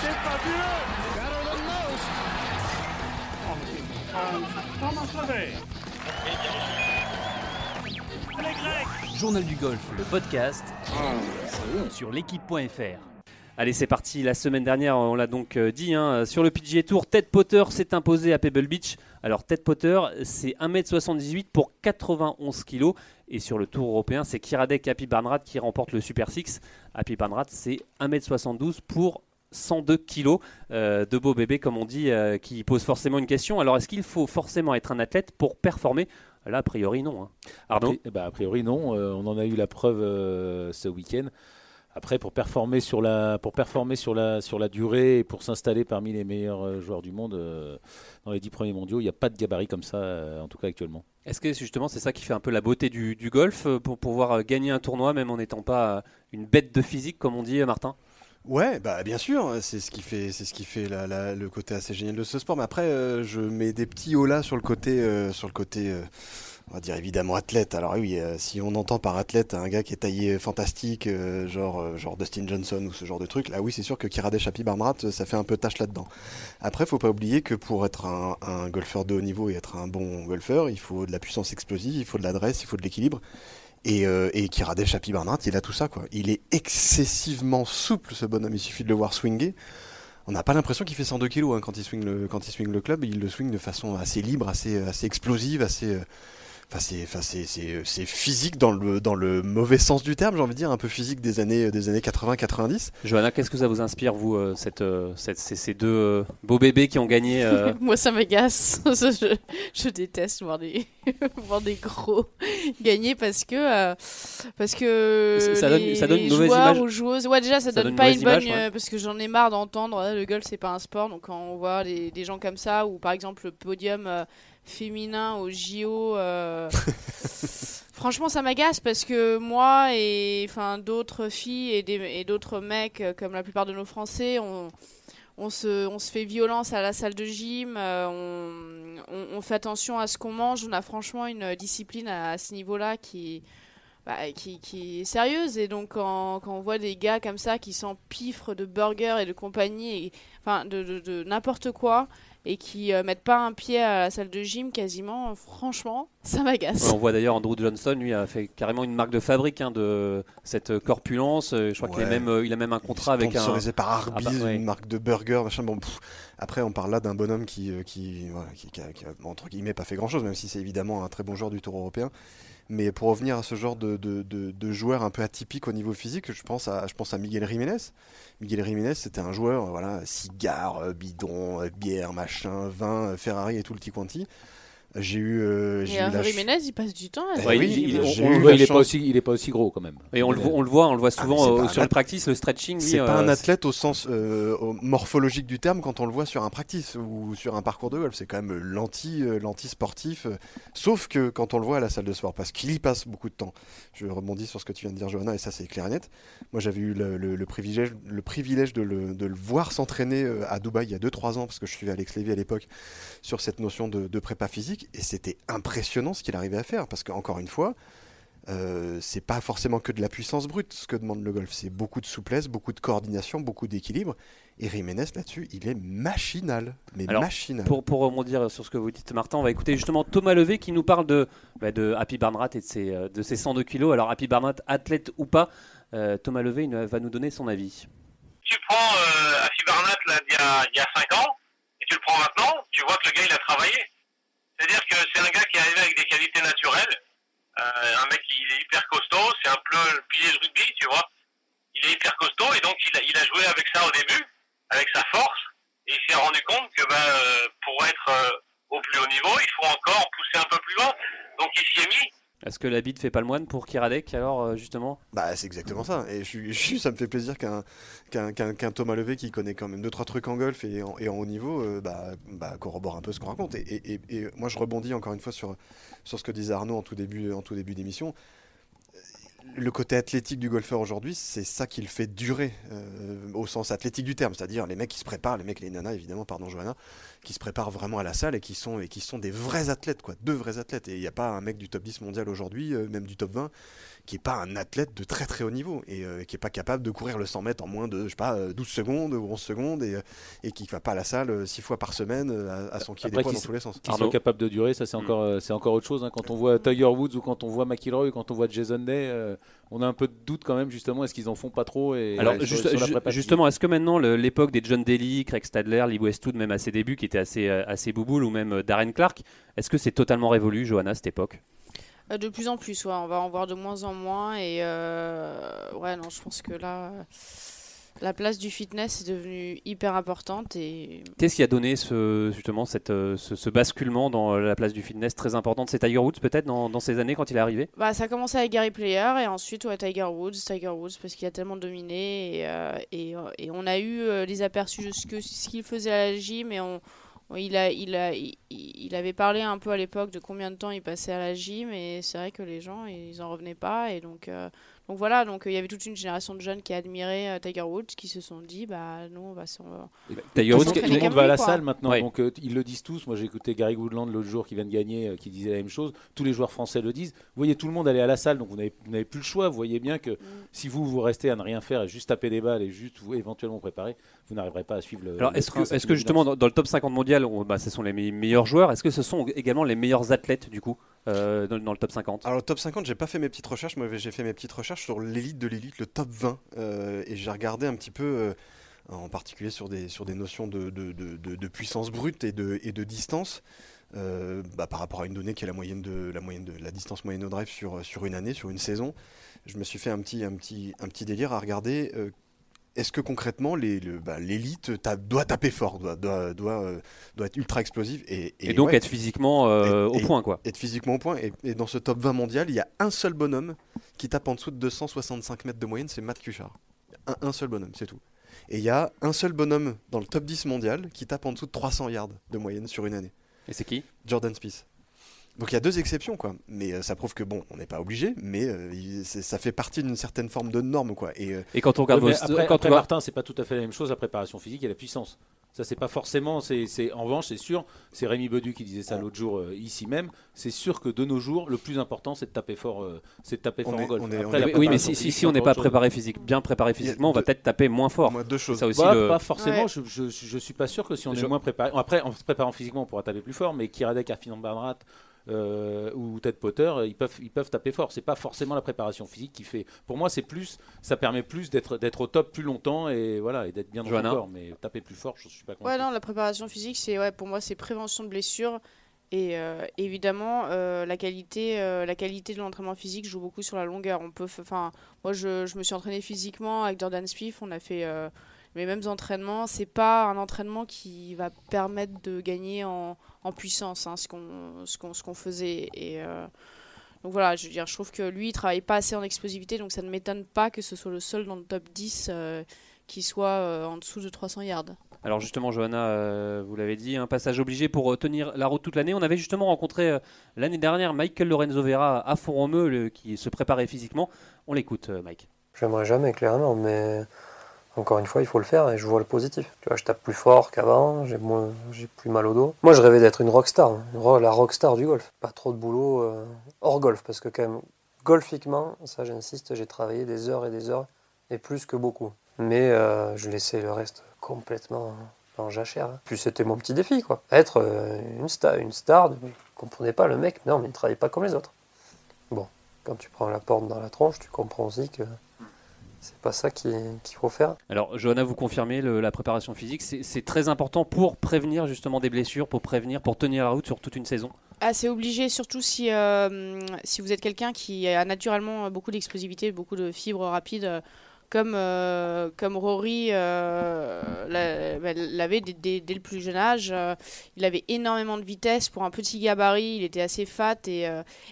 C'est fabuleux Journal du golf, le podcast sur l'équipe.fr. Allez, c'est parti. La semaine dernière, on l'a donc euh, dit, hein, sur le PGA Tour, Ted Potter s'est imposé à Pebble Beach. Alors, Ted Potter, c'est 1m78 pour 91 kg. Et sur le Tour européen, c'est Kiradek Happy Barnrat qui remporte le Super Six. Happy Barnrat, c'est 1m72 pour 102 kg euh, de beau bébé, comme on dit, euh, qui pose forcément une question. Alors, est-ce qu'il faut forcément être un athlète pour performer? Là, a priori, non. hein. Eh ben, a priori, non. Euh, on en a eu la preuve ce week-end. Après, pour performer sur la, pour performer sur la, sur la durée et pour s'installer parmi les meilleurs euh, joueurs du monde euh, dans les dix premiers mondiaux, il n'y a pas de gabarit comme ça, euh, en tout cas actuellement. Est-ce que justement c'est ça qui fait un peu la beauté du, du golf pour pouvoir gagner un tournoi même en n'étant pas une bête de physique comme on dit Martin? Ouais, bah bien sûr, c'est ce qui fait, c'est ce qui fait la- la- le côté assez génial de ce sport. Mais après, euh, je mets des petits hauts là sur le côté, euh, sur le côté, euh, on va dire évidemment athlète. Alors oui, euh, si on entend par athlète un gars qui est taillé fantastique, euh, genre, euh, genre Dustin Johnson ou ce genre de truc, là oui, c'est sûr que Kiradech Happy Barnrat, euh, ça fait un peu tâche là-dedans. Après, faut pas oublier que pour être un, golfeur de haut niveau et être un bon golfeur, il faut de la puissance explosive, il faut de l'adresse, il faut de l'équilibre. Et, euh, et Kiradech Happy Barnrat, il a tout ça, quoi. Il est excessivement souple, ce bonhomme. Il suffit de le voir swinger. On n'a pas l'impression qu'il fait 102 kilos hein, quand, il swing le, quand il swing le club. Il le swing de façon assez libre, assez, assez explosive, assez. Euh, Enfin, c'est, enfin, c'est, c'est, c'est physique dans le, dans le mauvais sens du terme, j'ai envie de dire, un peu physique des années, des années 80-90. Johanna, qu'est-ce que ça vous inspire vous euh, cette, euh, cette- ces, ces deux euh, beaux bébés qui ont gagné euh, Moi, ça m'agace. je, je déteste voir des, voir des gros gagner parce que, euh, parce que Ça- ça donne- les, ça donne une mauvaise joueurs image. ou joueuses, ouais, déjà, ça, Ça donne, donne pas une bonne, image, ouais. euh, parce que j'en ai marre d'entendre euh, le golf, c'est pas un sport. Donc, quand on voit des, des gens comme ça, ou par exemple le podium euh, féminin au JO. euh, Franchement, ça m'agace parce que moi et enfin d'autres filles et, d'autres mecs, euh, comme la plupart de nos Français, on, on, se, on se fait violence à la salle de gym, euh, on, on- fait attention à ce qu'on mange. On a franchement une discipline à, ce niveau-là qui, bah, qui, qui est sérieuse. Et donc, quand, quand on voit des gars comme ça qui s'empiffrent de burgers et de compagnie, enfin de, de n'importe quoi, et qui euh, mettent pas un pied à la salle de gym quasiment, franchement, ça m'agace. On voit d'ailleurs Andrew Johnston, lui, a fait carrément une marque de fabrique hein, de cette corpulence. Euh, Je crois qu'il a même, euh, il a même un contrat avec un. Sponsorisé par Arby's, Ah bah, ouais. une marque de burger, machin. Bon, pff. après, on parle là d'un bonhomme qui, euh, qui, voilà, qui, qui a, qui a, entre guillemets, pas fait grand-chose, même si c'est évidemment un très bon joueur du Tour européen. Mais pour revenir à ce genre de, de, joueur un peu atypique au niveau physique, je pense à, Miguel Jiménez. Miguel Jiménez, c'était un joueur, voilà, cigare, euh, bidon, euh, bière, machin, vin, euh, Ferrari et tout le petit quanti. J'ai eu, euh, j'ai Et euh, ch- Jiménez, il passe du temps. à Eh Ouais, oui, il- on- on- il n'est pas, chance- aussi, il est pas aussi gros quand même. Et on le, voit- on le voit, on le voit souvent euh, sur le practice, le stretching. C'est pas euh, un athlète au sens euh, morphologique du terme quand on le voit sur un practice ou sur un parcours de golf. C'est quand même l'anti, euh, l'anti-sportif. euh, sauf que quand on le voit à la salle de sport, parce qu'il y passe beaucoup de temps. Je rebondis sur ce que tu viens de dire, Johanna, et ça c'est clair et net. Moi j'avais eu le, le- le privilège, le privilège de, le, de le voir s'entraîner euh, à Dubaï il y a 2-3 ans, parce que je suivais Alex Lévy à l'époque, sur cette notion de, de prépa physique. Et c'était impressionnant ce qu'il arrivait à faire, parce qu'encore une fois, euh, c'est pas forcément que de la puissance brute ce que demande le golf, c'est beaucoup de souplesse, beaucoup de coordination, beaucoup d'équilibre. Et Jiménez là-dessus, il est machinal, mais Alors, machinal. Pour, pour rebondir sur ce que vous dites, Martin, on va écouter justement Thomas Levé qui nous parle de, bah, de Happy Barnrat et de ses, euh, de ses 102 kilos. Alors, Happy Barnrat, athlète ou pas, euh, Thomas Levé il va nous donner son avis. tu prends euh, Barnat là, d'il y a, il y a 5 ans et tu le prends maintenant, tu vois que le gars il a travaillé. C'est-à-dire que c'est un gars qui est arrivé avec des qualités naturelles. Euh, un mec il est hyper costaud, c'est un peu le pilier de rugby, tu vois. Il est hyper costaud et donc il a, il a joué avec ça au début, avec sa force, et il s'est rendu compte que ben, euh, pour être euh, au plus haut niveau, il faut encore pousser un peu plus loin. Donc il s'y est mis. Est-ce que l'habit ne fait pas le moine pour Kiradek alors justement? Bah, c'est exactement ça. Et je, je ça me fait plaisir qu'un qu'un Thomas Levé qui connaît quand même deux trois trucs en golf et en, haut niveau, euh, bah, bah, corrobore un peu ce qu'on raconte. Et, moi, je rebondis encore une fois sur ce que disait Arnaud en tout début en tout début d'émission. Le côté athlétique du golfeur aujourd'hui, c'est ça qui le fait durer euh, au sens athlétique du terme, c'est-à-dire les mecs qui se préparent, les mecs, les nanas évidemment, pardon Johanna, qui se préparent vraiment à la salle et qui sont, et qui sont des vrais athlètes, quoi, deux vrais athlètes. Et il n'y a pas un mec du top 10 mondial aujourd'hui, euh, même du top 20, qui n'est pas un athlète de très très haut niveau et euh, qui n'est pas capable de courir le 100 mètres en moins de je sais pas, 12 secondes ou 11 secondes et, et qui ne va pas à la salle 6 fois par semaine à, son pied des poids dans tous les sens. Qui sont capables de durer, ça c'est mm. encore, c'est encore autre chose. Hein. Quand on voit Tiger Woods ou quand on voit McIlroy ou quand on voit Jason Day, on a un peu de doute quand même justement est-ce qu'ils en font pas trop et alors justement est-ce que maintenant l'époque des John Daly Craig Stadler Lee Westwood même à ses débuts qui étaient assez assez bouboules ou même Darren Clark est-ce que c'est totalement révolu Johanna cette époque? Euh, de plus en plus, ouais, on va en voir de moins en moins. Et euh, ouais, non, je pense que là, la place du fitness est devenue hyper importante. Et... Qu'est-ce qui a donné ce, justement cette, euh, ce, basculement dans la place du fitness très importante? C'est Tiger Woods peut-être dans, dans, ces années quand il est arrivé? Bah, Ça a commencé avec Gary Player et ensuite ouais, Tiger Woods, Tiger Woods parce qu'il a tellement dominé. Et, et, et, on a eu les aperçus de ce qu'il faisait à la gym et on il, a, il, a, il, avait parlé un peu à l'époque de combien de temps il passait à la gym et c'est vrai que les gens ils en revenaient pas et donc euh, donc voilà, donc il y avait toute une génération de jeunes qui admiraient euh, Tiger Woods, qui se sont dit, bah nous on va. Tiger Woods, tout le monde va à la salle maintenant, donc euh, ils le disent tous. Moi j'ai écouté Gary Woodland l'autre jour qui vient de gagner, euh, qui disait la même chose. Tous les joueurs français le disent. Vous voyez tout le monde aller à la salle, donc vous n'avez plus le choix. Vous voyez bien que mm. si vous vous restez à ne rien faire et juste taper des balles et juste vous éventuellement préparer, vous n'arriverez pas à suivre le. Alors est-ce que, est que justement dans, le top 50 mondial, bah, ce sont les meilleurs joueurs Est-ce que ce sont également les meilleurs athlètes du coup euh, dans, le top 50 Alors, le top 50, j'ai pas fait mes petites recherches. Moi, j'ai fait mes petites recherches sur l'élite de l'élite, le top 20. Euh, et j'ai regardé un petit peu, euh, en particulier sur des, sur des notions de, de, de, puissance brute et de, et de distance. Bah, par rapport à une donnée qui est la moyenne de la, moyenne de, la distance moyenne au drive sur, sur une année, sur une saison, je me suis fait un petit, un petit, un petit délire à regarder est-ce que concrètement bah, l'élite doit taper fort, doit, doit, doit, euh, être ultra explosive et, donc être physiquement euh, au point quoi Être physiquement au point et, dans ce top 20 mondial, il y a un seul bonhomme qui tape en dessous de 265 mètres de moyenne, c'est Matt Cuchard. Un, un seul bonhomme, c'est tout. Et il y a un seul bonhomme dans le top 10 mondial qui tape en dessous de 300 yards de moyenne sur une année. Et c'est qui? Jordan Spieth. Donc il y a deux exceptions, quoi. Mais euh, ça prouve que bon, on n'est pas obligé, mais euh, ça fait partie d'une certaine forme de norme, quoi. Et, euh, et quand on regarde, après, quand Martin, c'est pas tout à fait la même chose la préparation physique et la puissance. Ça, c'est pas forcément. C'est en revanche, c'est sûr. C'est Rémi Bedu qui disait ça l'autre jour ici même. C'est sûr que de nos jours, le plus important, c'est de taper fort. c'est de taper fort en golf. oui, mais si, si, on n'est pas préparé physique, bien préparé physiquement, on va peut-être taper moins fort. deux choses. Ça aussi bah, Pas forcément. Je, je, suis pas sûr que si on est moins préparé. Après, en se préparant physiquement, on pourra taper plus fort. Mais Kiradek, Arfinan Barnrat, euh, ou Ted Potter, ils peuvent, ils peuvent taper fort. C'est pas forcément la préparation physique qui fait. Pour moi, c'est plus, ça permet plus d'être, d'être au top plus longtemps et voilà et d'être bien dans le corps. Mais taper plus fort, je suis pas convaincu. Ouais, non, la préparation physique, c'est ouais, pour moi, c'est prévention de blessures. Et euh, évidemment, euh, la, qualité, la qualité de l'entraînement physique joue beaucoup sur la longueur. On peut, enfin, moi, je, je, me suis entraîné physiquement avec Jordan Spieth. On a fait les mêmes entraînements. C'est pas un entraînement qui va permettre de gagner en, en puissance, hein, ce qu'on ce qu'on ce qu'on faisait. Et euh, donc voilà, je veux dire, je trouve que lui, il travaille pas assez en explosivité, donc ça ne m'étonne pas que ce soit le seul dans le top 10 euh, qui soit euh, en dessous de 300 yards. Alors justement, Johanna, vous l'avez dit, un passage obligé pour tenir la route toute l'année. On avait justement rencontré l'année dernière Michael Lorenzo Vera à Font-Romeu, qui se préparait physiquement. On l'écoute, Mike. J'aimerais jamais, clairement, mais encore une fois, il faut le faire et je vois le positif. Tu vois, je tape plus fort qu'avant, j'ai moins, j'ai plus mal au dos. Moi, je rêvais d'être une rockstar, hein. la rockstar du golf. Pas trop de boulot euh, hors golf, parce que quand même, golfiquement, ça j'insiste, j'ai travaillé des heures et des heures et plus que beaucoup. Mais euh, je laissais le reste complètement en jachère. Hein. Puis c'était mon petit défi, quoi. Être euh, une star, une star. Je comprenais pas le mec, non, mais il travaillait pas comme les autres. Bon, quand tu prends la porte dans la tronche, tu comprends aussi que c'est pas ça qu'il faut faire. Alors, Johanna, vous confirmez la préparation physique, c'est très important pour prévenir justement des blessures, pour prévenir, pour tenir la route sur toute une saison ah, C'est obligé, surtout si, euh, si vous êtes quelqu'un qui a naturellement beaucoup d'explosivité, beaucoup de fibres rapides comme, euh, comme Rory euh, bah, l'avait dès, le plus jeune âge. Euh, il avait énormément de vitesse pour un petit gabarit, il était assez fat et,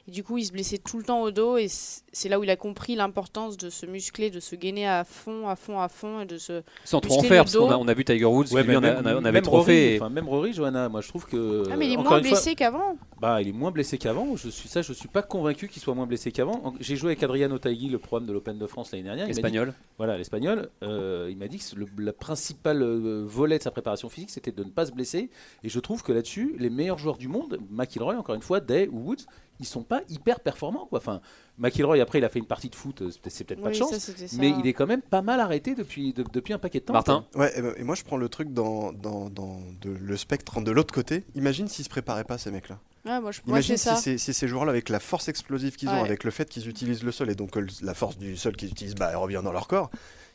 du coup il se blessait tout le temps au dos et c'est là où il a compris l'importance de se muscler, de se gainer à fond, à fond, à fond et de se sans trop en faire parce qu'on a, on a vu Tiger Woods, on, avait trop fait. Même Rory, Johanna, moi je trouve que. Ah, mais il est moins blessé qu'avant. Bah, il est moins blessé qu'avant. Je suis ça, je suis pas convaincu qu'il soit moins blessé qu'avant. J'ai joué avec Adriano Taigui, le programme de l'Open de France l'année dernière. Espagnol. Voilà, l'espagnol, euh, il m'a dit que le la principale euh, volet de sa préparation physique, c'était de ne pas se blesser. Et je trouve que là-dessus, les meilleurs joueurs du monde, McIlroy, encore une fois, Day ou Woods, ils sont pas hyper performants. Quoi. Enfin, McIlroy, après, il a fait une partie de foot, euh, c'est peut-être pas de chance. ça. Mais il est quand même pas mal arrêté depuis, de- depuis un paquet de temps. Martin Ouais, et, ben- et moi je prends le truc dans, dans, dans de- le spectre de l'autre côté. Imagine s'ils se préparaient pas ces mecs-là. Ouais, moi, je... Imagine si, ces- si ces joueurs-là, avec la force explosive qu'ils ont, avec le fait qu'ils utilisent le sol et donc euh, la force du sol qu'ils utilisent, bah, elle revient dans leur corps.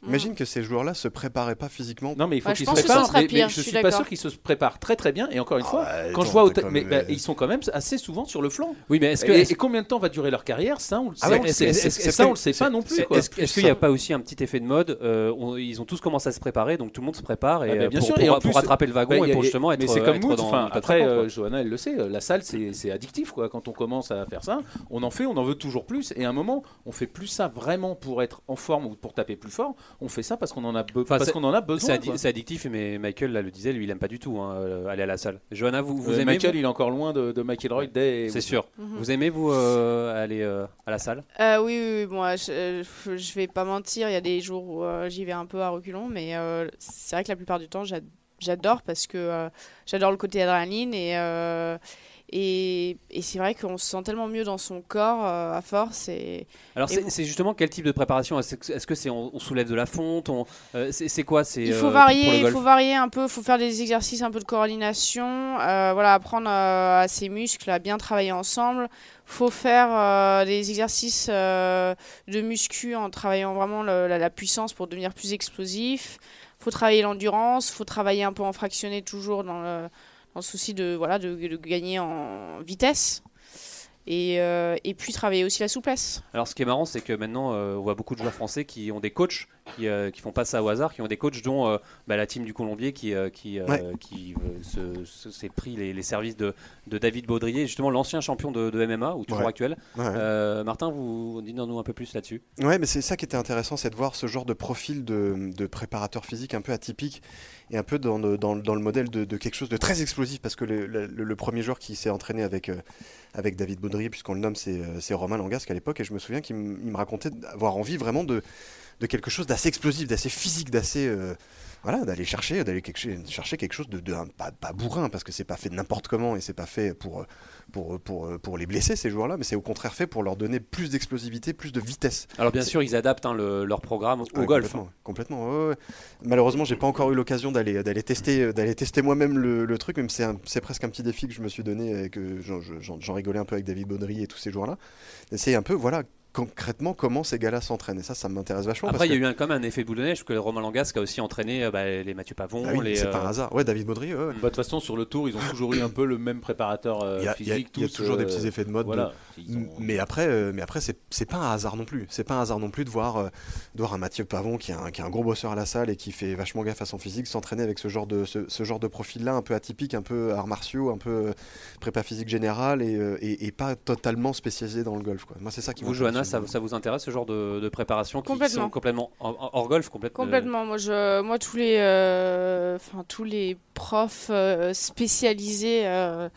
Imagine que ces joueurs-là se préparaient pas physiquement. Non, mais il faut Ouais, qu'ils se préparent. mais- mais je je suis suis pas sûr qu'ils se préparent très très bien. Et encore une Ah fois, ouais, quand je vois, au ta- mais, bah, ils sont quand même assez souvent sur le flanc. Oui, mais est-ce que. Et, combien de temps va durer leur carrière? Ça, on, le- Ah ouais, sait. ça, on le sait pas non plus. Est-ce est-ce qu'il n'y a pas aussi un petit effet de mode euh, on- Ils ont tous commencé à se préparer, donc tout le monde se prépare et, Ah euh, bien pour, sûr, pour- rattraper le wagon Bah, et pour justement être. mais c'est comme Enfin, après, top 30, euh. Johanna, elle le sait. La salle, c'est c'est addictif. Quoi. Quand on commence à faire ça, on en fait, on en veut toujours plus. Et à un moment, on fait plus ça vraiment pour être en forme ou pour taper plus fort. On fait ça parce qu'on en a, Enfin, parce qu'on en a C'est besoin. c'est addictif, mais Michael là, le disait, lui il aime pas du tout hein, euh, aller à la salle. Johanna, vous, vous Euh, aimez Michael, vous il est encore loin de, de McIlroy dès. C'est sûr. Mhm. Vous aimez vous euh, aller euh, à la salle? Euh, oui, oui, oui, euh, je, je vais pas mentir, il y a des jours où euh, j'y vais un peu à reculons, mais euh, c'est vrai que la plupart du temps, j'a- j'adore parce que euh, j'adore le côté adrénaline et, euh, et, et c'est vrai qu'on se sent tellement mieux dans son corps euh, à force. Et, Alors c'est vous- justement quel type de préparation? Est-ce que c'est on, on soulève de la fonte on- euh, C'est quoi? C'est il euh, faut pour varier, il faut varier un peu, il faut faire des exercices un peu de coordination, euh, voilà, apprendre euh, à ses muscles à bien travailler ensemble. faut faire euh, des exercices euh, de muscu en travaillant vraiment le- la, la puissance pour devenir plus explosif. faut travailler l'endurance, faut travailler un peu en fractionné toujours dans le, le souci de, voilà, de, de gagner en vitesse. Et, euh, et puis travailler aussi la souplesse. Alors ce qui est marrant, c'est que maintenant, euh, on voit beaucoup de joueurs français qui ont des coachs, qui, euh, qui font pas ça au hasard, qui ont des coachs dont euh, bah, la team du Colombier qui, euh, qui, euh, Ouais. qui euh, se- se- s'est pris les, les services de, de David Baudrier, justement l'ancien champion de, de MMA, ou toujours Ouais. actuel. Ouais. Euh, Martin, vous dites-nous un peu plus là-dessus. Ouais, mais c'est ça qui était intéressant, c'est de voir ce genre de profil de, de préparateur physique un peu atypique et un peu dans le, modèle de, quelque chose de très explosif, parce que le, premier joueur qui s'est entraîné avec, euh, David Baudrier, puisqu'on le nomme, c'est euh, c'est Romain Langasque à l'époque, et je me souviens qu'il me racontait avoir envie vraiment de, de quelque chose d'assez explosif, d'assez physique, d'assez... euh, voilà, d'aller chercher, d'aller quelque, chose- chercher quelque chose de, pas, pas bourrin, parce que c'est pas fait n'importe comment et c'est pas fait pour, pour, pour, pour les blesser ces joueurs-là, mais c'est au contraire fait pour leur donner plus d'explosivité, plus de vitesse. Alors bien sûr, ils adaptent hein, le- leur programme au Ouais, golf. Complètement, complètement, ouais, ouais. Malheureusement, j'ai pas encore eu l'occasion d'aller d'aller tester d'aller tester moi-même le, le truc, même c'est c'est presque un petit défi que je me suis donné et que j'en- rigolais un peu avec David Baudry et tous ces joueurs-là. D'essayer un peu, voilà, concrètement comment ces gars-là s'entraînent. Et ça, ça m'intéresse vachement. Après, il y a que- eu un, quand même un effet boule de neige, que Romain Langasque a aussi entraîné euh, bah, les Mathieu Pavon, Ah oui, les, c'est pas un euh, hasard. Ouais, David Baudry, ouais, ouais. Bah, De toute façon, sur le tour, ils ont toujours eu un peu le même préparateur euh, y a, physique. il y a toujours des euh, petits effets de mode. Voilà. Ont- Mais après, euh, mais après c'est c'est pas un hasard non plus. C'est pas un hasard non plus de voir, euh, de voir un Mathieu Pavon qui est un, qui est un gros bosseur à la salle et qui fait vachement gaffe à son physique, s'entraîner avec ce genre de, ce, ce genre de profil-là, un peu atypique, un peu arts martiaux, un peu euh, prépa physique générale et, euh, et- et pas totalement spécialisé dans le golf. Quoi. Moi, c'est ça qui Vous. Johanna, ça, ça vous intéresse ce genre de, de préparation qui Complètement. sont complètement hors, golf complètement, Complètement. Moi, je, moi, tous les, euh, tous les profs euh, spécialisés euh,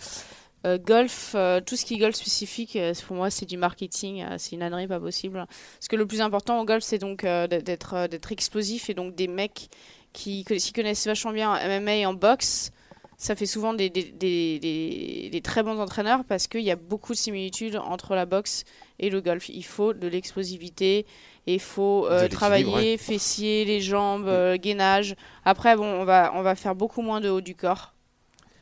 euh, golf, euh, tout ce qui est golf spécifique, euh, pour moi, c'est du marketing. euh, c'est une ânerie pas possible. Parce que le plus important au golf, c'est donc euh, d'être- d'être, euh, explosif et donc des mecs qui s'y connaissent vachement bien en MMA et en boxe. Ça fait souvent des, des, des, des- des très bons entraîneurs parce qu'il y a beaucoup de similitudes entre la boxe et le golf. Il faut de l'explosivité et il faut euh, travailler fessiers, les jambes, euh, gainage. Après, bon, on va, on va faire beaucoup moins de haut du corps.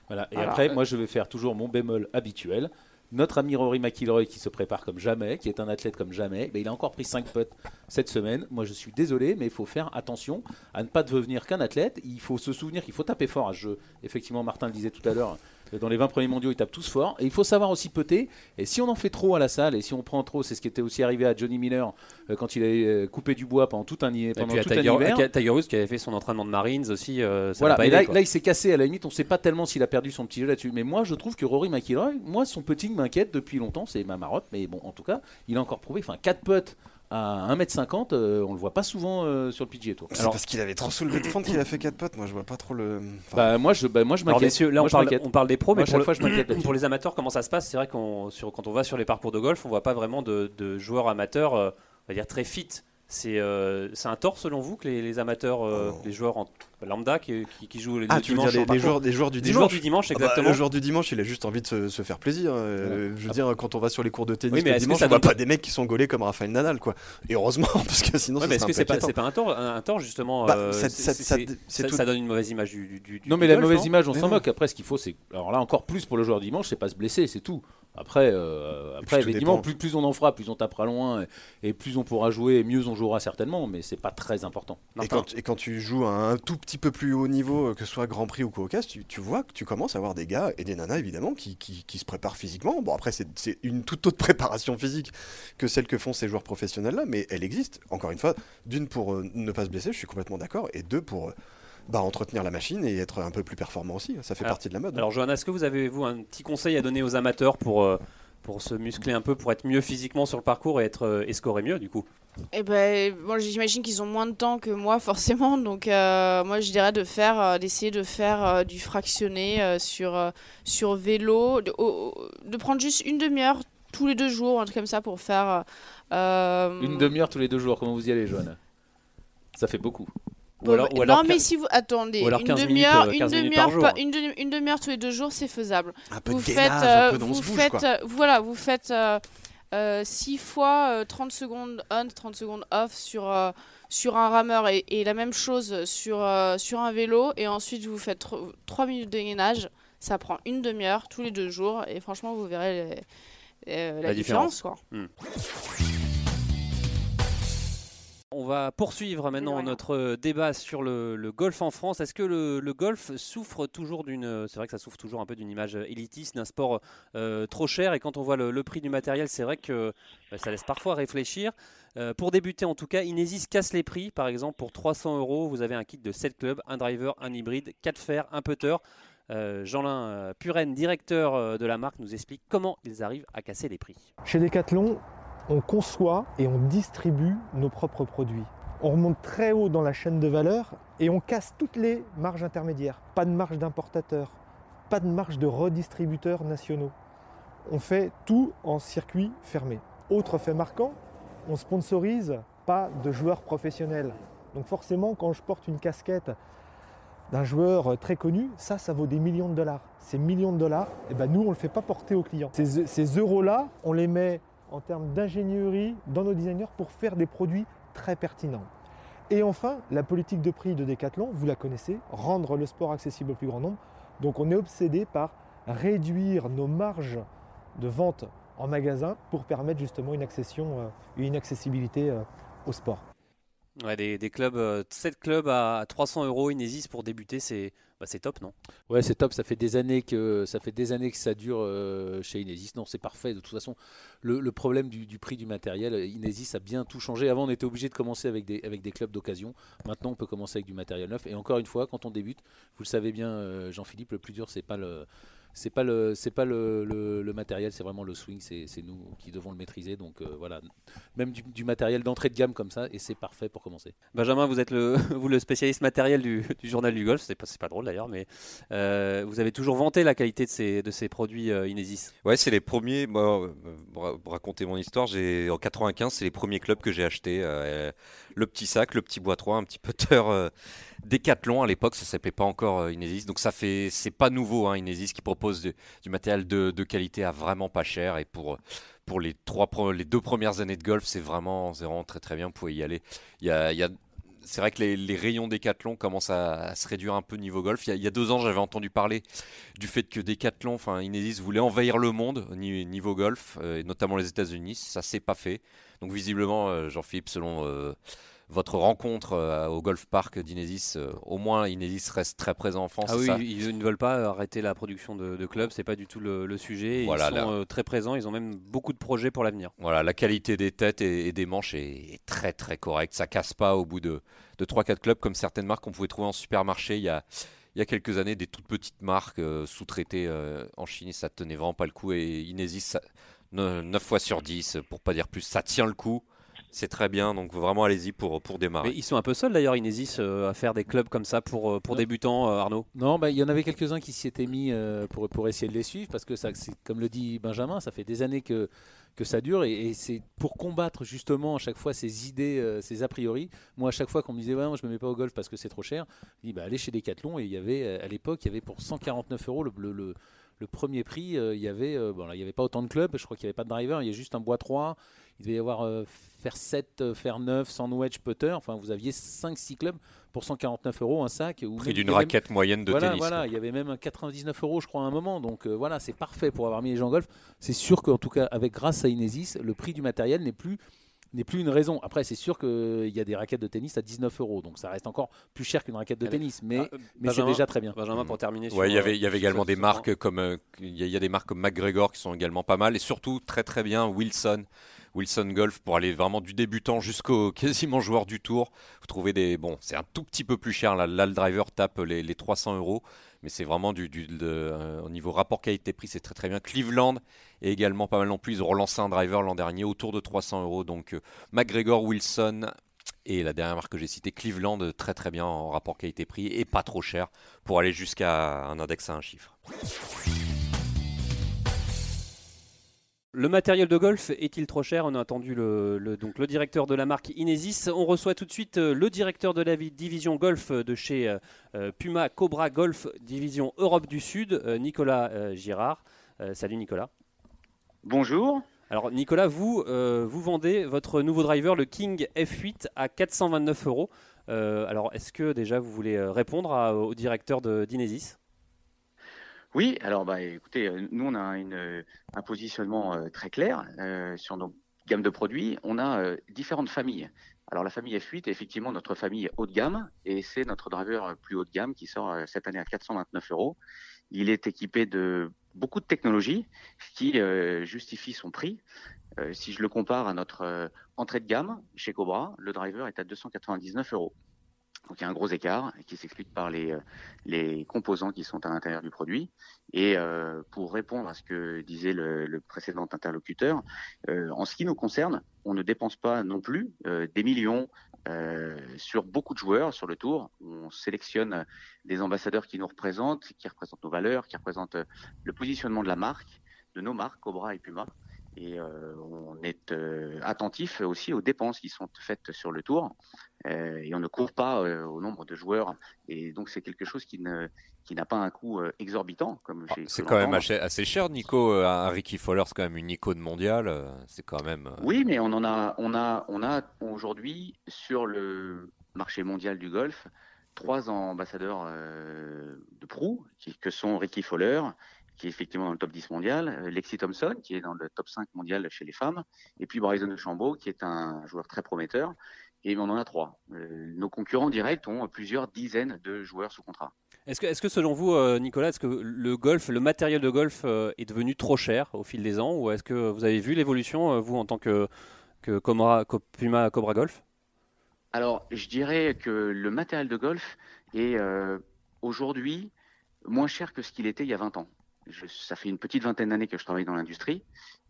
Voilà. Et Voilà. après, moi, je vais faire toujours mon bémol habituel. Notre ami Rory McIlroy qui se prépare comme jamais, qui est un athlète comme jamais, ben, il a encore pris 5 putts cette semaine. Moi, je suis désolé, mais il faut faire attention à ne pas devenir qu'un athlète. Il faut se souvenir qu'il faut taper fort à ce jeu. Effectivement, Martin le disait tout à l'heure, dans les 20 premiers mondiaux, ils tapent tous fort. Et il faut savoir aussi putter. Et si on en fait trop à la salle, et si on prend trop, c'est ce qui était aussi arrivé à Johnny Miller euh, quand il a euh, coupé du bois pendant tout un, hi- Et pendant puis à un Tiger, hiver. à Tiger Woods qui avait fait son entraînement de Marines aussi, euh, ça Voilà, pas mais aidé, là, quoi. là, il s'est cassé à la limite, on ne sait pas tellement s'il a perdu son petit jeu là-dessus. Mais moi, je trouve que Rory McIlroy, moi, son putting m'inquiète depuis longtemps, c'est ma marotte, mais bon, en tout cas, il a encore prouvé, enfin, 4 putts à 1m50, euh, on le voit pas souvent euh, sur le PGA Tour. C'est parce qu'il avait trop soulevé de fente qu'il a fait 4 potes. Moi, je vois pas trop le. Enfin, Bah, moi, je, bah, moi, je Alors m'inquiète. messieurs, là Moi, on je parle, m'inquiète. on parle des pros, Moi, mais chaque pour, le- fois, je m'inquiète pour les amateurs, comment ça se passe? C'est vrai qu'on sur- quand on va sur les parcours de golf, on voit pas vraiment de, de joueurs amateurs, euh, on va dire très fit. C'est euh, c'est un tort selon vous que les, les amateurs, euh, Oh. les joueurs en lambda qui, qui, qui jouent les Ah, le tu veux dire les, joueurs, des joueurs du Les joueurs dimanche du dimanche, Ah bah, exactement. le joueur du dimanche, il a juste envie de se, se faire plaisir. euh, Je veux dire, quand on va sur les cours de tennis Oui, mais le dimanche, ça on voit donne pas des mecs qui sont gaulés comme Rafael Nadal, quoi. Et heureusement, parce que sinon, Ouais, est-ce que c'est pas, inquiétant. c'est pas un tort, un, un tort justement Bah, ça- tout- donne une mauvaise image du, du, du- Non, du mais la mauvaise image, on s'en moque. Après, ce qu'il faut, c'est. Alors là, encore plus pour le joueur dimanche, c'est pas se blesser, c'est tout. Après, euh, effectivement, dépend. plus, plus on en fera, plus on tapera loin, et, et plus on pourra jouer, et mieux on jouera certainement, mais c'est pas très important. Et quand, et quand tu joues à un tout petit peu plus haut niveau, euh, que ce soit Grand Prix ou Caucase, tu, tu vois que tu commences à avoir des gars et des nanas évidemment qui, qui- qui se préparent physiquement. Bon après c'est une toute autre préparation physique que celle que font ces joueurs professionnels là, mais elle existe. Encore une fois, d'une pour euh, ne pas se blesser, je suis complètement d'accord, et deux pour euh, bah, entretenir la machine et être un peu plus performant aussi. Ça fait Alors- partie de la mode. Alors Johanna, est-ce que vous avez vous un petit conseil à donner aux amateurs pour, euh, pour se muscler un peu, pour être mieux physiquement sur le parcours et, être, euh, et scorer mieux du coup? Et ben, bon, j'imagine qu'ils ont moins de temps que moi, forcément. Donc, euh, moi, je dirais de faire, euh, d'essayer de faire euh, du fractionné euh, sur, euh, sur vélo, de, de prendre juste une demi-heure tous les deux jours, un truc comme ça, pour faire. euh, Une demi-heure tous les deux jours, comment vous y allez, Joanne Ça fait beaucoup. Ou alors, ou alors non, mais si vous attendez, ou alors une 15 minutes, demi-heure, euh, une 15 minutes demi-heure, une, demi- une demi-heure tous les deux jours, c'est faisable. un peu vous de faites, gainage, euh, un peu dans vous bouge faites, quoi. euh, voilà, vous faites 6 fois euh, 30 secondes on, 30 secondes off sur, euh, sur un rameur et, et la même chose sur, euh, sur un vélo et ensuite vous faites 3 minutes de gainage. Ça prend une demi-heure tous les deux jours et franchement vous verrez les- euh, la, La différence. différence. quoi. On va poursuivre maintenant notre euh, débat sur le, le golf en France. Est-ce que le, le golf souffre toujours d'une... C'est vrai que ça souffre toujours un peu d'une image élitiste, d'un sport euh, trop cher. Et quand on voit le, le prix du matériel, c'est vrai que bah, ça laisse parfois réfléchir. Euh, pour débuter en tout cas, Inesis casse les prix. Par exemple, pour 300 euros, vous avez un kit de 7 clubs, un driver, un hybride, 4 fers, un putter. Euh, Jean-Lin euh, Puren, directeur euh, de la marque, nous explique comment ils arrivent à casser les prix. Chez Decathlon, on conçoit et on distribue nos propres produits. On remonte très haut dans la chaîne de valeur et on casse toutes les marges intermédiaires. Pas de marge d'importateur, pas de marge de redistributeurs nationaux. On fait tout en circuit fermé. Autre fait marquant, on sponsorise pas de joueurs professionnels. Donc forcément, quand je porte une casquette d'un joueur très connu, ça, ça vaut des millions de dollars. Ces millions de dollars, eh ben, nous, on ne le fait pas porter aux clients. Ces, ces euros-là, on les met en termes d'ingénierie dans nos designers pour faire des produits très pertinents. Et enfin, la politique de prix de Decathlon, vous la connaissez, rendre le sport accessible au plus grand nombre. Donc on est obsédé par réduire nos marges de vente en magasin pour permettre justement une accession euh, une accessibilité euh, au sport. Ouais, des, clubs, euh, 7 clubs à 300 euros Inesis pour débuter, c'est bah, top, non? Ouais, c'est top. Ça fait des années que ça fait des années que ça dure euh, chez Inesis. Non, c'est parfait. De toute façon, le, problème du, prix du matériel, Inesis a bien tout changé. Avant, on était obligé de commencer avec des avec des clubs d'occasion. Maintenant, on peut commencer avec du matériel neuf. Et encore une fois, quand on débute, vous le savez bien, euh, Jean-Philippe, le plus dur, c'est pas le c'est pas le c'est pas le, le- le matériel, c'est vraiment le swing. C'est c'est nous qui devons le maîtriser. Donc euh, voilà, même du, du matériel d'entrée de gamme comme ça, et c'est parfait pour commencer. Benjamin, vous êtes le, vous, le spécialiste matériel du, du journal du golf. C'est pas, c'est pas drôle d'ailleurs, mais euh, vous avez toujours vanté la qualité de ces, de ces produits euh, Inesis. Ouais, c'est les premiers. Moi, euh, pour pour raconter mon histoire, j'ai en 95, c'est les premiers clubs que j'ai achetés. euh, le petit sac, le petit bois 3, un petit putter Décathlon. À l'époque, ça s'appelait pas encore euh, Inesis. Donc ça fait, c'est pas nouveau, hein, Inesis qui propose du, matériel de, qualité à vraiment pas cher. Et pour euh, pour les trois, les deux premières années de golf, c'est vraiment, très très bien. Vous pouvez y aller. Y a, y a c'est vrai que les, rayons Décathlon commencent à, se réduire un peu niveau golf. Il y a, deux ans, j'avais entendu parler du fait que Decathlon, enfin Inesis, voulait envahir le monde au ni- niveau golf, euh, et notamment les États-Unis. Ça s'est pas fait. Donc visiblement, Jean-Philippe, selon votre rencontre euh, au golf park d'Inesis, euh, au moins Inesis reste très présent en France. Ah oui, ça ils, ne veulent pas arrêter la production de, de clubs, c'est pas du tout le, le sujet. Voilà, ils sont euh, très présents, ils ont même beaucoup de projets pour l'avenir. Voilà, la qualité des têtes et, et des manches est, est très très correcte. Ça casse pas au bout de, de 3-4 clubs comme certaines marques qu'on pouvait trouver en supermarché il y a, il y a quelques années, des toutes petites marques sous-traitées en Chine, ça tenait vraiment pas le coup. Et Inesis, ça- ne- 9 fois sur 10, pour pas dire plus, ça tient le coup. C'est très bien, donc vraiment allez-y pour, pour démarrer. Mais ils sont un peu seuls d'ailleurs, Inesis, euh, à faire des clubs comme ça pour, euh, pour Non. débutants, euh, Arnaud. Non, bah, il y en avait quelques-uns qui s'y étaient mis euh, pour, pour essayer de les suivre parce que ça, c'est, comme le dit Benjamin, ça fait des années que, que ça dure. Et, et c'est pour combattre justement à chaque fois ces idées, euh, ces a priori. Moi, à chaque fois qu'on me disait, ouais, moi, je me mets pas au golf parce que c'est trop cher, je dis, bah, allez chez Decathlon. Et il y avait, à l'époque, il y avait pour 149 euros le, le, le- le premier prix, euh, il y avait, euh, bon, là, il y avait pas autant de clubs, je crois qu'il n'y avait pas de driver, il y a juste un bois 3, il devait y avoir euh, faire 7, euh, faire 9, sans wedge putter, enfin vous aviez 5-6 clubs pour 149 euros un sac. Ou Prix d'une même- raquette moyenne de voilà, tennis. Voilà, quoi. il y avait même un 99 euros, je crois, à un moment. Donc voilà, c'est parfait pour avoir mis les gens en golf. C'est sûr qu'en tout cas, avec grâce à Inesis, le prix du matériel n'est plus n'est plus une raison. Après, c'est sûr qu'il y a des raquettes de tennis à 19 euros, donc ça reste encore plus cher qu'une raquette de Allez. tennis, mais, Ah, mais c'est déjà très bien. Benjamin, pour terminer. sur, Ouais, il y euh, avait, il y avait sur également des marques comme euh, il y, a- il y a des marques comme McGregor qui sont également pas mal et surtout très très bien Wilson. Wilson Golf pour aller vraiment du débutant jusqu'au quasiment joueur du tour. Vous trouvez des bon, c'est un tout petit peu plus cher là. Le driver tape les, les 300 euros, mais c'est vraiment du, euh, au niveau rapport qualité-prix, c'est très très bien. Cleveland est également pas mal non plus. Ils ont relancé un driver l'an dernier autour de 300 euros. Donc euh, McGregor, Wilson et la dernière marque que j'ai citée, Cleveland, très très bien en rapport qualité-prix et pas trop cher pour aller jusqu'à un index à un chiffre. Le matériel de golf est-il trop cher? On a entendu le, le- donc le directeur de la marque Inesis. On reçoit tout de suite euh, le directeur de la vi- division golf de chez euh, euh, Puma Cobra Golf, division Europe du Sud, euh, Nicolas euh, Girard. Salut Nicolas. Bonjour. Alors Nicolas, vous, vous vendez votre nouveau driver, le King F8, à 429 euros. Alors est-ce que déjà vous voulez répondre à- au directeur de- d'Inesis? Oui, alors bah écoutez, euh, nous on a une, euh, un positionnement euh, très clair sur nos gammes de produits. On a différentes familles. Alors la famille F8 est effectivement notre famille haut de gamme et c'est notre driver plus haut de gamme qui sort cette année à 429 euros. Il est équipé de beaucoup de technologies, qui euh, justifie son prix. Si je le compare à notre entrée de gamme chez Cobra, le driver est à 299 euros. Donc il y a un gros écart qui s'explique par les, euh, les composants qui sont à l'intérieur du produit. Et euh, pour répondre à ce que disait le, le précédent interlocuteur, euh, en ce qui nous concerne, on ne dépense pas non plus euh, des millions euh, sur beaucoup de joueurs sur le tour. On sélectionne des ambassadeurs qui nous représentent, qui représentent nos valeurs, qui représentent euh, le positionnement de la marque, de nos marques, Cobra et Puma. Et euh, on est euh, attentif aussi aux dépenses qui sont faites sur le tour. Euh, et on ne court pas au nombre de joueurs. Et donc c'est quelque chose qui ne qui n'a pas un coût exorbitant comme j'ai C'est quand même assez, cher, Nico. Un Ricky Fowler, c'est quand même une icône mondiale. C'est quand même. Oui, mais on en a, on a, on a aujourd'hui sur le marché mondial du golf trois ambassadeurs de proue, que sont Ricky Fowler, qui est effectivement dans le top 10 mondial, euh, Lexi Thompson, qui est dans le top 5 mondial chez les femmes, et puis Bryson DeChambeau, qui est un joueur très prometteur. Et on en a trois. Euh, nos concurrents directs ont plusieurs dizaines de joueurs sous contrat. Est-ce que, est-ce que selon vous, euh, Nicolas, est-ce que le golf, le matériel de golf est devenu trop cher au fil des ans ou est-ce que vous avez vu l'évolution, vous, en tant que, que Cobra- Co- Puma Cobra Golf? Alors, je dirais que le matériel de golf est euh, aujourd'hui moins cher que ce qu'il était il y a 20 ans. Ça fait une petite vingtaine d'années que je travaille dans l'industrie.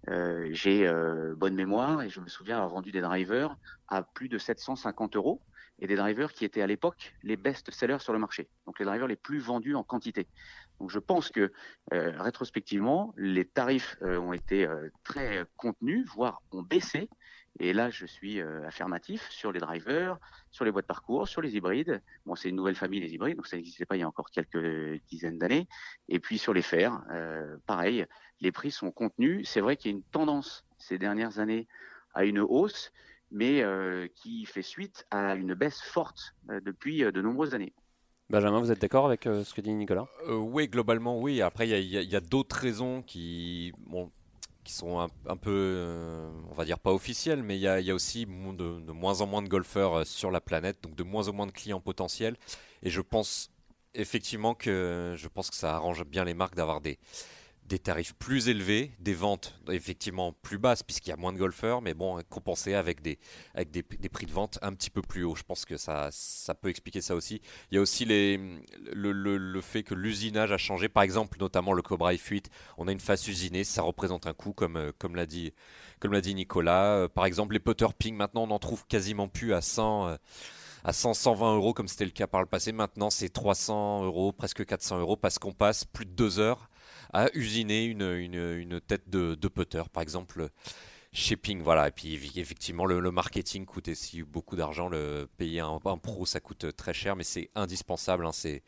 Euh, J'ai euh, bonne mémoire et je me souviens avoir vendu des drivers à plus de 750 euros et des drivers qui étaient à l'époque les best-sellers sur le marché. Donc les drivers les plus vendus en quantité. Donc je pense que euh, rétrospectivement, les tarifs ont été très contenus, voire ont baissé. Et là, je suis euh, affirmatif sur les drivers, sur les boîtes parcours, sur les hybrides. Bon, c'est une nouvelle famille, les hybrides, donc ça n'existait pas il y a encore quelques dizaines d'années. Et puis sur les fers, euh, pareil, les prix sont contenus. C'est vrai qu'il y a une tendance ces dernières années à une hausse, mais euh, qui fait suite à une baisse forte euh, depuis euh, de nombreuses années. Benjamin, vous êtes d'accord avec euh, ce que dit Nicolas? Euh, oui, globalement, oui. Après, il y a, d'autres raisons qui, bon, qui sont un, peu, euh, on va dire pas officielles, mais il y a, aussi de moins en moins de golfeurs euh, sur la planète, donc de moins en moins de clients potentiels. Et je pense effectivement que je pense que ça arrange bien les marques d'avoir des des tarifs plus élevés, des ventes effectivement plus basses puisqu'il y a moins de golfeurs, mais bon, compensé avec des, avec des, prix de vente un petit peu plus hauts. Je pense que ça, ça peut expliquer ça aussi. Il y a aussi le, le- le fait que l'usinage a changé. Par exemple, notamment le Cobra F8, on a une face usinée, ça représente un coût, comme, euh, comme l'a dit, dit Nicolas. Euh, Par exemple, les putter ping, maintenant, on en trouve quasiment plus à 100. euh, à 100, 120 euros comme c'était le cas par le passé. Maintenant, c'est 300 euros, presque 400 euros parce qu'on passe plus de deux heures à usiner une, une, tête de, de putter. Par exemple, shipping, voilà. Et puis effectivement, le, marketing coûte aussi beaucoup d'argent. Le payer un, pro, ça coûte très cher, mais c'est indispensable. Hein. C'est,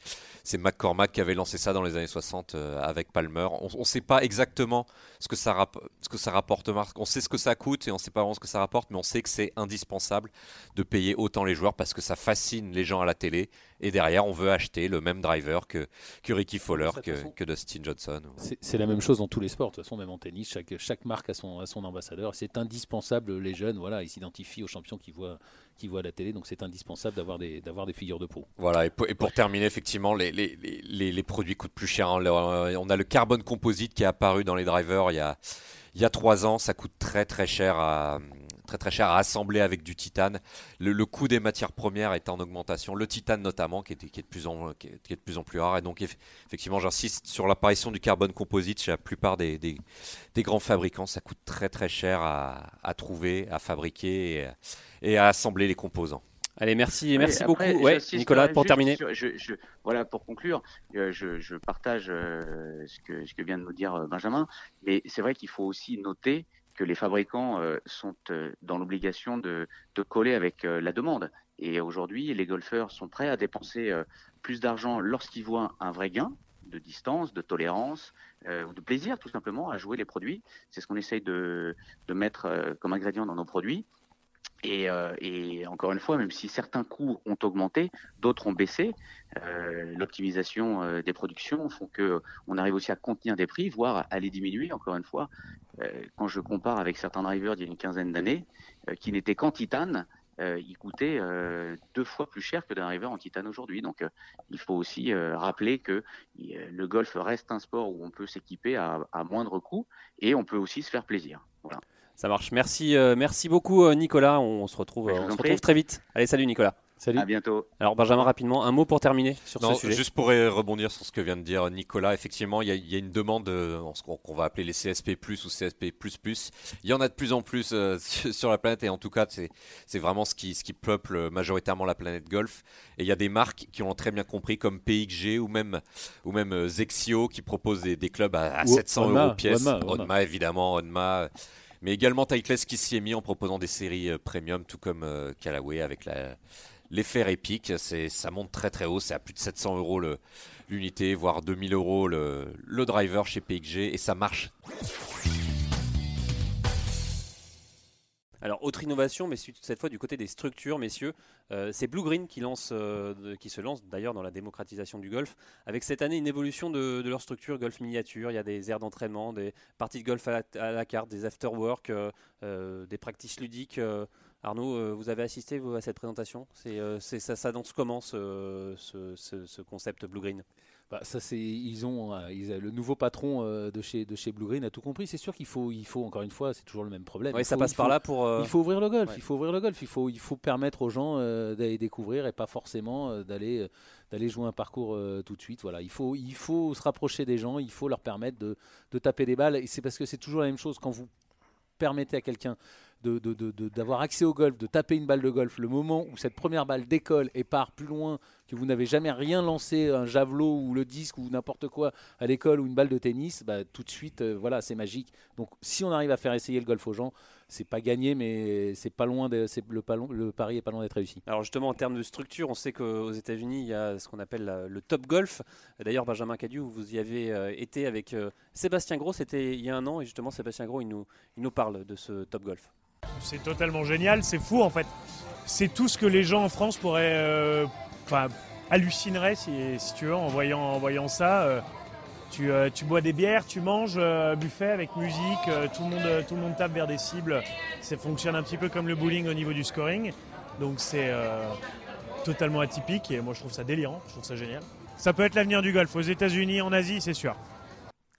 McCormack qui avait lancé ça dans les années 60 euh, avec Palmer. On ne sait pas exactement ce que ça, ce que ça rapporte. On sait ce que ça coûte et on ne sait pas vraiment ce que ça rapporte, mais on sait que c'est indispensable de payer autant les joueurs parce que ça fascine les gens à la télé. Et derrière, on veut acheter le même driver que, que Ricky Fowler, que, que, Dustin Johnson. C'est, la même chose dans tous les sports. De toute façon, même en tennis, chaque, chaque marque a son, a son ambassadeur c'est indispensable. Les jeunes, voilà, ils s'identifient aux champions qu'ils voient, qui voient à la télé, donc c'est indispensable d'avoir des, d'avoir des figures de pro. Voilà, et pour, terminer, effectivement, les, les, les, les, produits coûtent plus cher. Hein. On a le carbone composite qui est apparu dans les drivers il y a, il y a trois ans. Ça coûte très très cher à, très très cher à assembler avec du titane. Le, coût des matières premières est en augmentation, le titane notamment, qui est, qui est, de, plus en, qui est, de plus en plus rare. Et donc, effectivement, j'insiste sur l'apparition du carbone composite chez la plupart des, des, grands fabricants. Ça coûte très très cher à, à trouver, à fabriquer et, à assembler les composants. Allez, merci, merci beaucoup. Ouais, Nicolas, pour terminer. je, voilà, pour conclure, euh, je, je, partage euh, ce, que, ce que vient de nous dire euh, Benjamin, mais c'est vrai qu'il faut aussi noter que les fabricants euh, sont euh, dans l'obligation de, coller avec euh, la demande. Et aujourd'hui, les golfeurs sont prêts à dépenser plus d'argent lorsqu'ils voient un vrai gain de distance, de tolérance ou de plaisir tout simplement à jouer les produits. C'est ce qu'on essaye de, de mettre comme ingrédient dans nos produits. Euh, et, encore une fois, même si certains coûts ont augmenté, d'autres ont baissé, euh, l'optimisation euh, des productions font que on arrive aussi à contenir des prix, voire à les diminuer. Encore une fois, quand je compare avec certains drivers d'il y a une quinzaine d'années, qui n'étaient qu'en titane, ils coûtaient deux fois plus cher que d'un driver en titane aujourd'hui. Donc, il faut aussi rappeler que le golf reste un sport où on peut s'équiper à, à moindre coût et on peut aussi se faire plaisir. Ça marche. Merci, euh, merci beaucoup, euh, Nicolas. On, se retrouve, on se retrouve très vite. Allez, salut, Nicolas. Salut. À bientôt. Alors Benjamin, rapidement, un mot pour terminer sur ce sujet. Juste pour rebondir sur ce que vient de dire Nicolas, effectivement, il y, a une demande euh, qu'on va appeler les CSP+ ou CSP++. Il y en a de plus en plus sur la planète et en tout cas, c'est vraiment ce qui, ce qui peuple majoritairement la planète golf. Et il y a des marques qui ont très bien compris, comme PXG ou même, ou même Zexio, qui proposent des, clubs à, 700 euros pièce. Onma, évidemment, Onma mais également Titleist qui s'y est mis en proposant des séries euh, premium, tout comme euh, Callaway avec la, l'effet épique. Ça monte très très haut, c'est à plus de 700 euros l'unité, voire 2000 euros le, le driver chez PXG, et ça marche. Alors, autre innovation, mais cette fois du côté des structures, messieurs, euh, c'est Blue Green euh, qui se lance d'ailleurs dans la démocratisation du golf, avec cette année une évolution de, leur structure golf miniature. Il y a des aires d'entraînement, des parties de golf à la, carte, des after-work, euh, des practices ludiques. Arnaud, vous avez assisté à cette présentation? Ça s'annonce comment ce concept Blue Green bah, ça c'est ils ont euh, le nouveau patron euh, de chez de chez Blue Green a tout compris. C'est sûr qu'il faut il faut encore une fois c'est toujours le même problème. Ça passe par là pour. Euh, il faut ouvrir le golf. Il faut ouvrir le golf. Il faut il faut permettre aux gens d'aller découvrir et pas forcément d'aller d'aller jouer un parcours tout de suite. Voilà, il faut il faut se rapprocher des gens. Il faut leur permettre de, de taper des balles. Et c'est parce que c'est toujours la même chose quand vous permettez à quelqu'un d'avoir accès au golf, de taper une balle de golf, le moment où cette première balle décolle et part plus loin, que vous n'avez jamais rien lancé, un javelot ou le disque ou n'importe quoi à l'école ou une balle de tennis, bah, tout de suite, euh, voilà, c'est magique. Donc si on arrive à faire essayer le golf aux gens, c'est pas gagné, mais c'est pas loin, de, le, pari est pas loin d'être réussi. Alors justement, en termes de structure, on sait qu'aux États-Unis, il y a ce qu'on appelle le Top Golf. D'ailleurs, Benjamin Cadieu, vous y avez euh, été avec euh, Sébastien Gros, c'était il y a un an, et justement, Sébastien Gros, il nous parle de ce Top Golf. C'est totalement génial, c'est fou en fait. C'est tout ce que les gens en France pourraient, euh, enfin, hallucineraient si, tu veux en voyant, en voyant ça. Euh, euh, tu, bois des bières, tu manges, buffet avec musique, tout, le monde, tout le monde tape vers des cibles. Ça fonctionne un petit peu comme le bowling au niveau du scoring. Donc c'est totalement atypique et moi je trouve ça délirant, je trouve ça génial. Ça peut être l'avenir du golf aux États-Unis, en Asie, c'est sûr.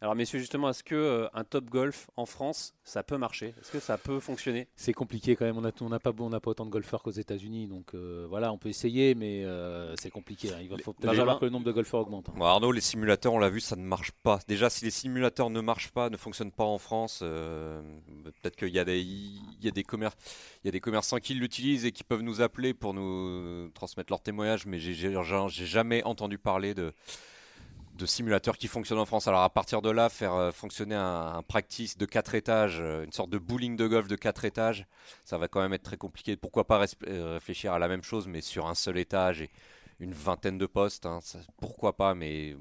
Alors messieurs, justement, est-ce que euh, un top golf en France, ça peut marcher? Est-ce que ça peut fonctionner? C'est compliqué quand même. On n'a on pas, on pas autant de golfeurs qu'aux États-Unis, donc euh, voilà, on peut essayer, mais euh, c'est compliqué. Hein. Il va faut peut-être falloir que le nombre de golfeurs augmente. Hein. Arnaud, les simulateurs, on l'a vu, ça ne marche pas. Déjà, si les simulateurs ne marchent pas, ne fonctionnent pas en France, peut-être qu'il y a des, il y a des commerces, il y a des commerçants qui l'utilisent et qui peuvent nous appeler pour nous transmettre leur témoignage, mais j'ai jamais entendu parler de de simulateurs qui fonctionnent en France. Alors à partir de là, faire euh, fonctionner un, un practice de 4 étages, euh, une sorte de bowling de golf de 4 étages, ça va quand même être très compliqué. Pourquoi pas euh, réfléchir à la même chose, mais sur un seul étage et une vingtaine de postes hein, ça- Pourquoi pas, mais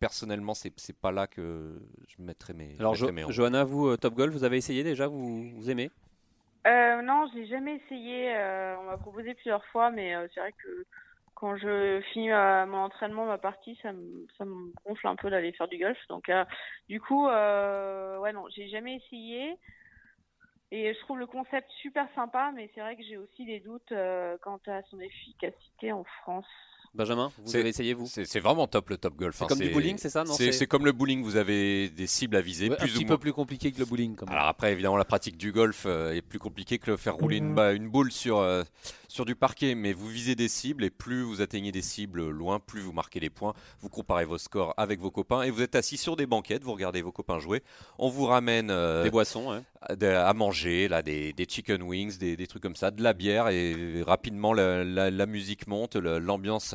personnellement, c'est c'est pas là que je mettrais mes, Alors, mettrais Jo- mes euros. Johanna, vous, euh, Top Golf, vous avez essayé déjà vous, vous aimez? Euh, non, j'ai jamais essayé. euh, on m'a proposé plusieurs fois, mais euh, c'est vrai que quand je finis euh, mon entraînement, ma partie, ça me, ça me gonfle un peu d'aller faire du golf. Donc, euh, du coup, euh, ouais, non, j'ai jamais essayé. Et je trouve le concept super sympa, mais c'est vrai que j'ai aussi des doutes euh, quant à son efficacité en France. Benjamin, vous C'est- avez essayé vous? C'est vraiment top le top golf. C'est hein, comme du bowling, c'est ça, non, C'est comme le bowling, vous avez des cibles à viser, Ouais, un petit ou peu plus compliqué que le bowling. Quand même. Alors après, évidemment, la pratique du golf est plus compliquée que le faire rouler une, Mhm. ba- une boule sur, euh, sur du parquet, mais vous visez des cibles et plus vous atteignez des cibles loin, plus vous marquez les points, vous comparez vos scores avec vos copains et vous êtes assis sur des banquettes, vous regardez vos copains jouer, on vous ramène euh, Des boissons, à, manger, là, des, des chicken wings, des, des trucs comme ça, de la bière et rapidement la, la- la musique monte, l'ambiance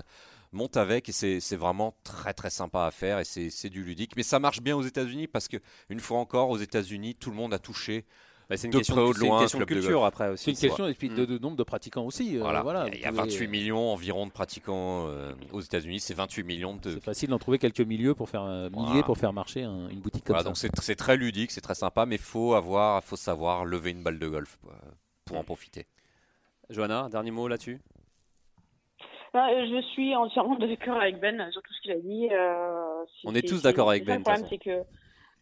monte avec et c'est vraiment très très sympa à faire et c'est c'est du ludique. Mais ça marche bien aux États-Unis parce que une fois encore aux États-Unis, tout le monde a touché Bah, c'est une de question près de- ou de c'est une loin un question de club de culture après aussi. C'est une question et puis de, de nombre de pratiquants aussi. euh, Voilà. il y a vous pouvez- 28 millions environ de pratiquants euh, aux États-Unis, c'est 28 millions de. C'est facile d'en trouver quelques milieux pour faire euh, milliers Voilà. pour faire marcher un- une boutique comme Voilà, ça. donc c'est très ludique, c'est très sympa, mais faut avoir, faut savoir lever une balle de golf pour, en profiter. Johanna, dernier mot là-dessus? Euh, je suis entièrement d'accord avec Ben sur tout ce qu'il a dit. euh, On est tous d'accord avec Ben, Le problème, de c'est que.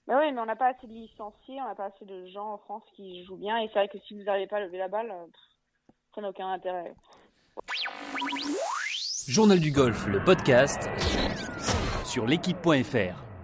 Bah ouais, mais on n'a pas assez de licenciés, on n'a pas assez de gens en France qui jouent bien. Et c'est vrai que si vous n'arrivez pas à lever la balle, euh, ça n'a aucun intérêt. Journal du golf, le podcast sur l'équipe.fr.